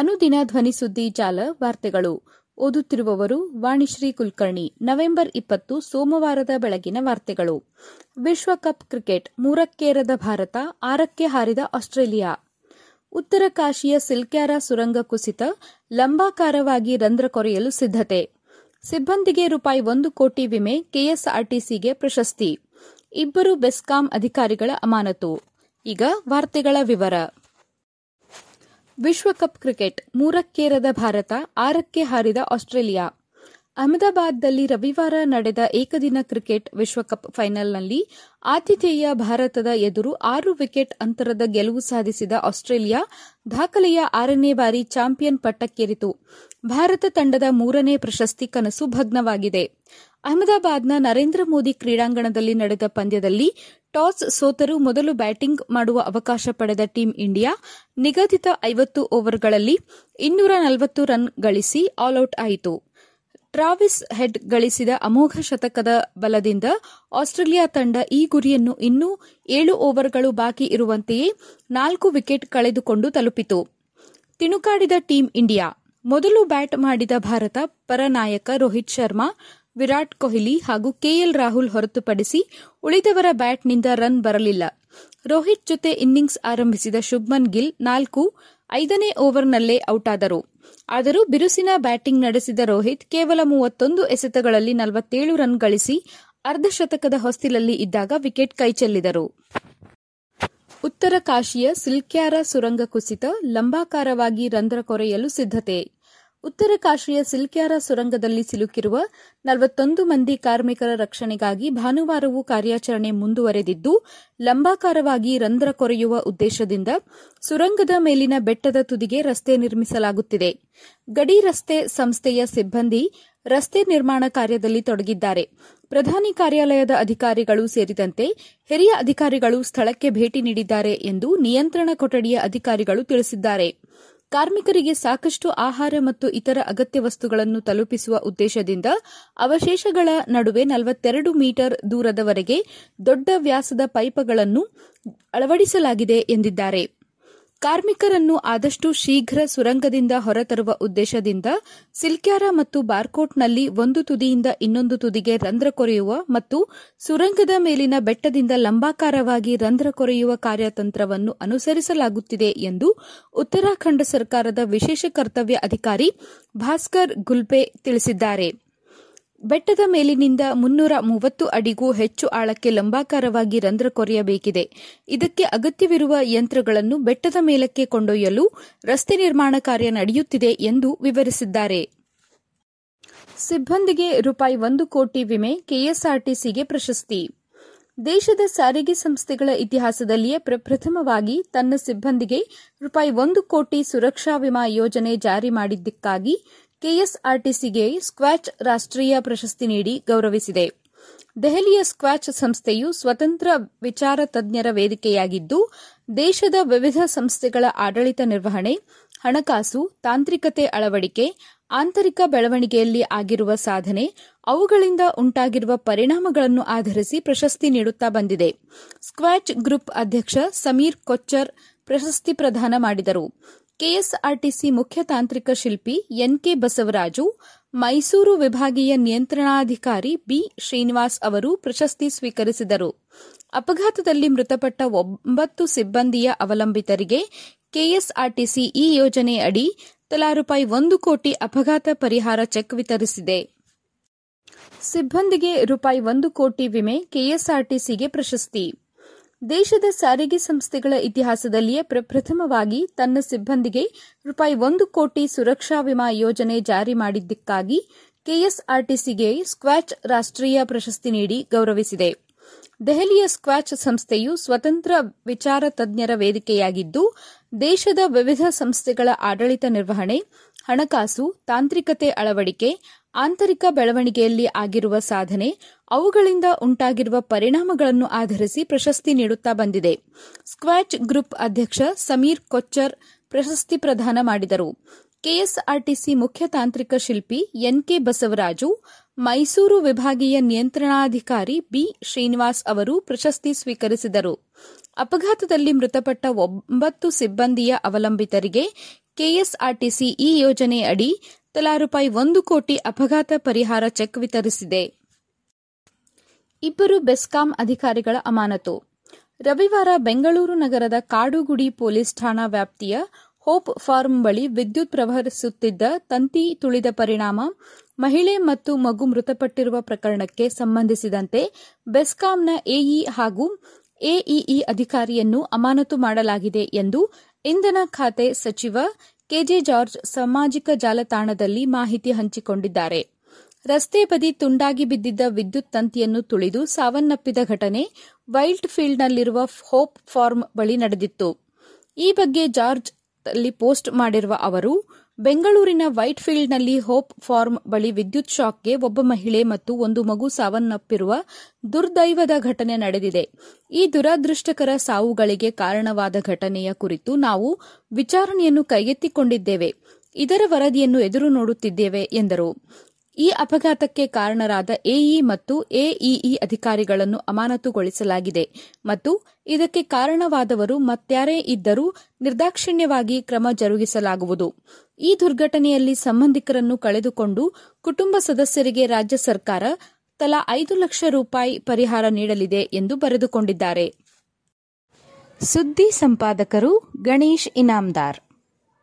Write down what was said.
ಅನುದಿನ ಧ್ವನಿ ಸುದ್ದಿ ಜಾಲ ವಾರ್ತೆಗಳು. ಓದುತ್ತಿರುವವರು ವಾಣಿಶ್ರೀ ಕುಲಕರ್ಣಿ. ನವೆಂಬರ್ ಇಪ್ಪತ್ತು, ಸೋಮವಾರದ ಬೆಳಗಿನ ವಾರ್ತೆಗಳು. ವಿಶ್ವಕಪ್ ಕ್ರಿಕೆಟ್ ಮೂರಕ್ಕೇರದ ಭಾರತ, ಆರಕ್ಕೆ ಹಾರಿದ ಆಸ್ಟ್ರೇಲಿಯಾ. ಉತ್ತರ ಕಾಶಿಯ ಸಿಲ್ಕ್ಯಾರ ಸುರಂಗ ಕುಸಿತ ಲಂಬಾಕಾರವಾಗಿ ರಂಧ್ರ ಕೊರೆಯಲು ಸಿದ್ಧತೆ. ಸಿಬ್ಬಂದಿಗೆ ರೂಪಾಯಿ ಒಂದು ಕೋಟಿ ವಿಮೆ ಕೆಎಸ್ಆರ್ಟಿಸಿಗೆ ಪ್ರಶಸ್ತಿ. ಇಬ್ಬರು ಬೆಸ್ಕಾಂ ಅಧಿಕಾರಿಗಳ ಅಮಾನತು. ಈಗ ವಾರ್ತೆಗಳ ವಿವರ. ವಿಶ್ವಕಪ್ ಕ್ರಿಕೆಟ್ ಮೂರಕ್ಕೇರದ ಭಾರತ ಆರಕ್ಕೆ ಹಾರಿದ ಆಸ್ಟ್ರೇಲಿಯಾ. ಅಹಮದಾಬಾದ್ನಲ್ಲಿ ರವಿವಾರ ನಡೆದ ಏಕದಿನ ಕ್ರಿಕೆಟ್ ವಿಶ್ವಕಪ್ ಫೈನಲ್ನಲ್ಲಿ ಆತಿಥೇಯ ಭಾರತದ ಎದುರು ಆರು ವಿಕೆಟ್ ಅಂತರದ ಗೆಲುವು ಸಾಧಿಸಿದ ಆಸ್ಟ್ರೇಲಿಯಾ ದಾಖಲೆಯ ಆರನೇ ಬಾರಿ ಚಾಂಪಿಯನ್ ಪಟ್ಟಕ್ಕೇರಿತು. ಭಾರತ ತಂಡದ ಮೂರನೇ ಪ್ರಶಸ್ತಿ ಕನಸು ಭಗ್ನವಾಗಿದೆ. ಅಹಮದಾಬಾದ್ನ ನರೇಂದ್ರ ಮೋದಿ ಕ್ರೀಡಾಂಗಣದಲ್ಲಿ ನಡೆದ ಪಂದ್ಯದಲ್ಲಿ ಟಾಸ್ ಸೋತರೂ ಮೊದಲು ಬ್ಯಾಟಿಂಗ್ ಮಾಡುವ ಅವಕಾಶ ಪಡೆದ ಟೀಂ ಇಂಡಿಯಾ ನಿಗದಿತ ಐವತ್ತು ಓವರ್ಗಳಲ್ಲಿ ಇನ್ನೂರ ನಲವತ್ತು ರನ್ ಗಳಿಸಿ ಆಲ್ಔಟ್ ಆಯಿತು. ಟ್ರಾವಿಸ್ ಹೆಡ್ ಗಳಿಸಿದ ಅಮೋಘ ಶತಕದ ಬಲದಿಂದ ಆಸ್ಟ್ರೇಲಿಯಾ ತಂಡ ಈ ಗುರಿಯನ್ನು ಇನ್ನೂ ಏಳು ಓವರ್ಗಳು ಬಾಕಿ ಇರುವಂತೆಯೇ ನಾಲ್ಕು ವಿಕೆಟ್ ಕಳೆದುಕೊಂಡು ತಲುಪಿತು. ತಿಣುಕಾಡಿದ ಟೀಂ ಇಂಡಿಯಾ, ಮೊದಲು ಬ್ಯಾಟ್ ಮಾಡಿದ ಭಾರತ, ಪರ ನಾಯಕ ರೋಹಿತ್ ಶರ್ಮಾ, ವಿರಾಟ್ ಕೊಹ್ಲಿ ಹಾಗೂ ಕೆಎಲ್ ರಾಹುಲ್ ಹೊರತುಪಡಿಸಿ ಉಳಿದವರ ಬ್ಯಾಟ್ನಿಂದ ರನ್ ಬರಲಿಲ್ಲ. ರೋಹಿತ್ ಜೊತೆ ಇನ್ನಿಂಗ್ಸ್ ಆರಂಭಿಸಿದ ಶುಭ್ಮನ್ ಗಿಲ್ ನಾಲ್ಕು ಐದನೇ ಓವರ್ನಲ್ಲೇ ಔಟಾದರು. ಆದರೂ ಬಿರುಸಿನ ಬ್ಯಾಟಿಂಗ್ ನಡೆಸಿದ ರೋಹಿತ್ ಕೇವಲ ಮೂವತ್ತೊಂದು ಎಸೆತಗಳಲ್ಲಿ ನಲವತ್ತೇಳು ರನ್ ಗಳಿಸಿ ಅರ್ಧಶತಕದ ಹೊಸ್ತಿಲಲ್ಲಿ ಇದ್ದಾಗ ವಿಕೆಟ್ ಕೈಚೆಲ್ಲಿದರು ಉತ್ತರ ಕಾಶಿಯ ಸಿಲ್ಕ್ಯಾರ ಸುರಂಗ ಕುಸಿತ ಲಂಬಾಕಾರವಾಗಿ ರಂಧ್ರ ಕೊರೆಯಲು ಸಿದ್ದತೆ ಉತ್ತರ ಕಾಶಿಯ ಸಿಲ್ಕ್ಯಾರ ಸುರಂಗದಲ್ಲಿ ಸಿಲುಕಿರುವ ನಲವತ್ತೊಂದು ಮಂದಿ ಕಾರ್ಮಿಕರ ರಕ್ಷಣೆಗಾಗಿ ಭಾನುವಾರವೂ ಕಾರ್ಯಾಚರಣೆ ಮುಂದುವರೆದಿದ್ದು, ಲಂಬಾಕಾರವಾಗಿ ರಂಧ್ರ ಕೊರೆಯುವ ಉದ್ದೇಶದಿಂದ ಸುರಂಗದ ಮೇಲಿನ ಬೆಟ್ಟದ ತುದಿಗೆ ರಸ್ತೆ ನಿರ್ಮಿಸಲಾಗುತ್ತಿದೆ. ಗಡಿ ರಸ್ತೆ ಸಂಸ್ಥೆಯ ಸಿಬ್ಬಂದಿ ರಸ್ತೆ ನಿರ್ಮಾಣ ಕಾರ್ಯದಲ್ಲಿ ತೊಡಗಿದ್ದಾರೆ. ಪ್ರಧಾನಿ ಕಾರ್ಯಾಲಯದ ಅಧಿಕಾರಿಗಳು ಸೇರಿದಂತೆ ಹಿರಿಯ ಅಧಿಕಾರಿಗಳು ಸ್ಥಳಕ್ಕೆ ಭೇಟಿ ನೀಡಿದ್ದಾರೆ ಎಂದು ನಿಯಂತ್ರಣ ಕೊಠಡಿಯ ಅಧಿಕಾರಿಗಳು ತಿಳಿಸಿದ್ದಾರೆ. ಕಾರ್ಮಿಕರಿಗೆ ಸಾಕಷ್ಟು ಆಹಾರ ಮತ್ತು ಇತರ ಅಗತ್ಯ ವಸ್ತುಗಳನ್ನು ತಲುಪಿಸುವ ಉದ್ದೇಶದಿಂದ ಅವಶೇಷಗಳ ನಡುವೆ ನಲವತ್ತೆರಡು ಮೀಟರ್ ದೂರದವರೆಗೆ ದೊಡ್ಡ ವ್ಯಾಸದ ಪೈಪ್ಗಳನ್ನು ಅಳವಡಿಸಲಾಗಿದೆ ಎಂದಿದ್ದಾರೆ. ಕಾರ್ಮಿಕರನ್ನು ಆದಷ್ಟು ಶೀಘ್ರ ಸುರಂಗದಿಂದ ಹೊರತರುವ ಉದ್ದೇಶದಿಂದ ಸಿಲ್ಕ್ಯಾರ ಮತ್ತು ಬಾರ್ಕೋಟ್ನಲ್ಲಿ ಒಂದು ತುದಿಯಿಂದ ಇನ್ನೊಂದು ತುದಿಗೆ ರಂಧ್ರ ಕೊರೆಯುವ ಮತ್ತು ಸುರಂಗದ ಮೇಲಿನ ಬೆಟ್ಟದಿಂದ ಲಂಬಾಕಾರವಾಗಿ ರಂಧ್ರ ಕೊರೆಯುವ ಕಾರ್ಯತಂತ್ರವನ್ನು ಅನುಸರಿಸಲಾಗುತ್ತಿದೆ ಎಂದು ಉತ್ತರಾಖಂಡ ಸರ್ಕಾರದ ವಿಶೇಷ ಕರ್ತವ್ಯ ಅಧಿಕಾರಿ ಭಾಸ್ಕರ್ ಗುಲ್ಬೆ ತಿಳಿಸಿದ್ದಾರೆ. ಬೆಟ್ಟದ ಮೇಲಿನಿಂದ ಮುನ್ನೂರ ಮೂವತ್ತು ಅಡಿಗೂ ಹೆಚ್ಚು ಆಳಕ್ಕೆ ಲಂಬಾಕಾರವಾಗಿ ರಂಧ್ರ ಕೊರೆಯಬೇಕಿದೆ. ಇದಕ್ಕೆ ಅಗತ್ಯವಿರುವ ಯಂತ್ರಗಳನ್ನು ಬೆಟ್ಟದ ಮೇಲಕ್ಕೆ ಕೊಂಡೊಯ್ಯಲು ರಸ್ತೆ ನಿರ್ಮಾಣ ಕಾರ್ಯ ನಡೆಯುತ್ತಿದೆ ಎಂದು ವಿವರಿಸಿದ್ದಾರೆ. ಸಿಬ್ಬಂದಿಗೆ ರೂಪಾಯಿ ಒಂದು ಕೋಟಿ ವಿಮೆ ಕೆಎಸ್ಆರ್ಟಿಸಿಗೆ ಪ್ರಶಸ್ತಿ. ದೇಶದ ಸಾರಿಗೆ ಸಂಸ್ಥೆಗಳ ಇತಿಹಾಸದಲ್ಲಿಯೇ ಪ್ರಪ್ರಥಮವಾಗಿ ತನ್ನ ಸಿಬ್ಬಂದಿಗೆ ರೂಪಾಯಿ ಒಂದು ಕೋಟಿ ಸುರಕ್ಷಾ ವಿಮಾ ಯೋಜನೆ ಜಾರಿ ಮಾಡಿದ್ದಕ್ಕಾಗಿ ಕೆಎಸ್ಆರ್ಟಿಸಿಗೆ ಸ್ಕ್ವಾಚ್ ರಾಷ್ಟೀಯ ಪ್ರಶಸ್ತಿ ನೀಡಿ ಗೌರವಿಸಿದೆ. ದೆಹಲಿಯ ಸ್ಕ್ವಾಚ್ ಸಂಸ್ಥೆಯು ಸ್ವತಂತ್ರ ವಿಚಾರ ತಜ್ಞರ ವೇದಿಕೆಯಾಗಿದ್ದು, ದೇಶದ ವಿವಿಧ ಸಂಸ್ಥೆಗಳ ಆಡಳಿತ ನಿರ್ವಹಣೆ, ಹಣಕಾಸು, ತಾಂತ್ರಿಕತೆ ಅಳವಡಿಕೆ, ಆಂತರಿಕ ಬೆಳವಣಿಗೆಯಲ್ಲಿ ಆಗಿರುವ ಸಾಧನೆ, ಅವುಗಳಿಂದ ಉಂಟಾಗಿರುವ ಪರಿಣಾಮಗಳನ್ನು ಆಧರಿಸಿ ಪ್ರಶಸ್ತಿ ನೀಡುತ್ತಾ ಬಂದಿದೆ. ಸ್ಕ್ವಾಚ್ ಗ್ರೂಪ್ ಅಧ್ಯಕ್ಷ ಸಮೀರ್ ಕೊಚ್ಚರ್ ಪ್ರಶಸ್ತಿ ಪ್ರದಾನ ಮಾಡಿದರು. ಕೆಎಸ್ಆರ್ಟಿಸಿ ಮುಖ್ಯ ತಾಂತ್ರಿಕ ಶಿಲ್ಪಿ ಎನ್ಕೆ ಬಸವರಾಜು, ಮೈಸೂರು ವಿಭಾಗೀಯ ನಿಯಂತ್ರಣಾಧಿಕಾರಿ ಬಿ. ಶ್ರೀನಿವಾಸ್ ಅವರು ಪ್ರಶಸ್ತಿ ಸ್ವೀಕರಿಸಿದರು. ಅಪಘಾತದಲ್ಲಿ ಮೃತಪಟ್ಟ ಒಂಬತ್ತು ಸಿಬ್ಬಂದಿಯ ಅವಲಂಬಿತರಿಗೆ ಕೆಎಸ್ಆರ್ಟಿಸಿ ಈ ಯೋಜನೆ ಅಡಿ ತಲಾ ರೂಪಾಯಿ ಒಂದು ಕೋಟಿ ಅಪಘಾತ ಪರಿಹಾರ ಚೆಕ್ ವಿತರಿಸಿದೆ. ಸಿಬ್ಬಂದಿಗೆ ರೂಪಾಯಿ ಒಂದು ಕೋಟಿ ವಿಮೆ ಕೆಎಸ್ಆರ್ಟಿಸಿಗೆ ಪ್ರಶಸ್ತಿ. ದೇಶದ ಸಾರಿಗೆ ಸಂಸ್ಥೆಗಳ ಇತಿಹಾಸದಲ್ಲಿಯೇ ಪ್ರಪ್ರಥಮವಾಗಿ ತನ್ನ ಸಿಬ್ಬಂದಿಗೆ ರೂಪಾಯಿ ಒಂದು ಕೋಟಿ ಸುರಕ್ಷಾ ವಿಮಾ ಯೋಜನೆ ಜಾರಿ ಮಾಡಿದ್ದಕ್ಕಾಗಿ ಕೆಎಸ್ಆರ್ಟಿಸಿಗೆ ಸ್ಕ್ವಾಚ್ ರಾಷ್ಟೀಯ ಪ್ರಶಸ್ತಿ ನೀಡಿ ಗೌರವಿಸಿದೆ. ದೆಹಲಿಯ ಸ್ಕ್ವಾಚ್ ಸಂಸ್ಥೆಯು ಸ್ವತಂತ್ರ ವಿಚಾರ ತಜ್ಞರ ವೇದಿಕೆಯಾಗಿದ್ದು, ದೇಶದ ವಿವಿಧ ಸಂಸ್ಥೆಗಳ ಆಡಳಿತ ನಿರ್ವಹಣೆ, ಹಣಕಾಸು, ತಾಂತ್ರಿಕತೆ ಅಳವಡಿಕೆ ಆಂತರಿಕ ಬೆಳವಣಿಗೆಯಲ್ಲಿ ಆಗಿರುವ ಸಾಧನೆ, ಅವುಗಳಿಂದ ಉಂಟಾಗಿರುವ ಪರಿಣಾಮಗಳನ್ನು ಆಧರಿಸಿ ಪ್ರಶಸ್ತಿ ನೀಡುತ್ತಾ ಬಂದಿದೆ. ಸ್ಕ್ವಾಚ್ ಗ್ರೂಪ್ ಅಧ್ಯಕ್ಷ ಸಮೀರ್ ಕೊಚ್ಚರ್ ಪ್ರಶಸ್ತಿ ಪ್ರದಾನ ಮಾಡಿದರು. ಕೆಎಸ್ಆರ್ಟಿಸಿ ಮುಖ್ಯ ತಾಂತ್ರಿಕ ಶಿಲ್ಪಿ ಎನ್ಕೆ ಬಸವರಾಜು, ಮೈಸೂರು ವಿಭಾಗೀಯ ನಿಯಂತ್ರಣಾಧಿಕಾರಿ ಬಿ ಶ್ರೀನಿವಾಸ್ ಅವರು ಪ್ರಶಸ್ತಿ ಸ್ವೀಕರಿಸಿದರು. ಅಪಘಾತದಲ್ಲಿ ಮೃತಪಟ್ಟ ಒಂಬತ್ತು ಸಿಬ್ಬಂದಿಯ ಅವಲಂಬಿತರಿಗೆ ಕೆಎಸ್ಆರ್ಟಿಸಿ ಈ ಯೋಜನೆಯಡಿ ತಲಾ ರೂಪಾಯಿ ಒಂದು ಕೋಟಿ ಅಪಘಾತ ಪರಿಹಾರ ಚೆಕ್ ವಿತರಿಸಿದೆ. ಇಬ್ಬರು ಬೆಸ್ಕಾಂ ಅಧಿಕಾರಿಗಳ ಅಮಾನತು. ರವಿವಾರ ಬೆಂಗಳೂರು ನಗರದ ಕಾಡುಗುಡಿ ಪೊಲೀಸ್ ಠಾಣಾ ವ್ಯಾಪ್ತಿಯ ಹೋಪ್ ಫಾರ್ಮ್ ಬಳಿ ವಿದ್ಯುತ್ ಪ್ರವಹಿಸುತ್ತಿದ್ದ ತಂತಿ ತುಳಿದ ಪರಿಣಾಮ, ಮಹಿಳೆ ಮತ್ತು ಮಗು ಮೃತಪಟ್ಟಿರುವ ಪ್ರಕರಣಕ್ಕೆ ಸಂಬಂಧಿಸಿದಂತೆ ಬೆಸ್ಕಾಂನ ಎಇ ಹಾಗೂ ಎಇಇ ಅಧಿಕಾರಿಯನ್ನು ಅಮಾನತು ಮಾಡಲಾಗಿದೆ ಎಂದು ಇಂಧನ ಖಾತೆ ಸಚಿವ ಕೆಜೆ ಜಾರ್ಜ್ ಸಾಮಾಜಿಕ ಜಾಲತಾಣದಲ್ಲಿ ಮಾಹಿತಿ ಹಂಚಿಕೊಂಡಿದ್ದಾರೆ. ರಸ್ತೆ ಬದಿ ತುಂಡಾಗಿ ಬಿದ್ದಿದ್ದ ವಿದ್ಯುತ್ ತಂತಿಯನ್ನು ತುಳಿದು ಸಾವನ್ನಪ್ಪಿದ ಘಟನೆ ವೈಲ್ಡ್ ಫೀಲ್ಡ್ನಲ್ಲಿರುವ ಹೋಪ್ ಫಾರ್ಮ್ ಬಳಿ ನಡೆದಿತ್ತು. ಈ ಬಗ್ಗೆ ಜಾರ್ಜ್ ಪೋಸ್ಟ್ ಮಾಡಿರುವ ಅವರು ಬೆಂಗಳೂರಿನ ವೈಟ್ ಫೀಲ್ಡ್ನಲ್ಲಿ ಹೋಪ್ ಫಾರ್ಮ್ ಬಳಿ ವಿದ್ಯುತ್ ಶಾಕ್ಗೆ ಒಬ್ಬ ಮಹಿಳೆ ಮತ್ತು ಒಂದು ಮಗು ಸಾವನ್ನಪ್ಪಿರುವ ದುರ್ದೈವದ ಘಟನೆ ನಡೆದಿದೆ. ಈ ದುರದೃಷ್ಟಕರ ಸಾವುಗಳಿಗೆ ಕಾರಣವಾದ ಘಟನೆಯ ಕುರಿತು ನಾವು ವಿಚಾರಣೆಯನ್ನು ಕೈಗೆತ್ತಿಕೊಂಡಿದ್ದೇವೆ. ಇದರ ವರದಿಯನ್ನು ಎದುರು ನೋಡುತ್ತಿದ್ದೇವೆ, ಎಂದರು. ಈ ಅಪಘಾತಕ್ಕೆ ಕಾರಣರಾದ ಎಇ ಮತ್ತು ಎಇಇ ಅಧಿಕಾರಿಗಳನ್ನು ಅಮಾನತುಗೊಳಿಸಲಾಗಿದೆ ಮತ್ತು ಇದಕ್ಕೆ ಕಾರಣವಾದವರು ಮತ್ಯಾರೇ ಇದ್ದರೂ ನಿರ್ದಾಕ್ಷಿಣ್ಯವಾಗಿ ಕ್ರಮ ಜರುಗಿಸಲಾಗುವುದು. ಈ ದುರ್ಘಟನೆಯಲ್ಲಿ ಸಂಬಂಧಿಕರನ್ನು ಕಳೆದುಕೊಂಡು ಕುಟುಂಬ ಸದಸ್ಯರಿಗೆ ರಾಜ್ಯ ಸರ್ಕಾರ ತಲಾ ಐದು ಲಕ್ಷ ರೂಪಾಯಿ ಪರಿಹಾರ ನೀಡಲಿದೆ ಎಂದು ಬರೆದುಕೊಂಡಿದ್ದಾರೆ. ಸುದ್ದಿ ಸಂಪಾದಕರು ಗಣೇಶ್ ಇನಾಮ್ದಾರ್.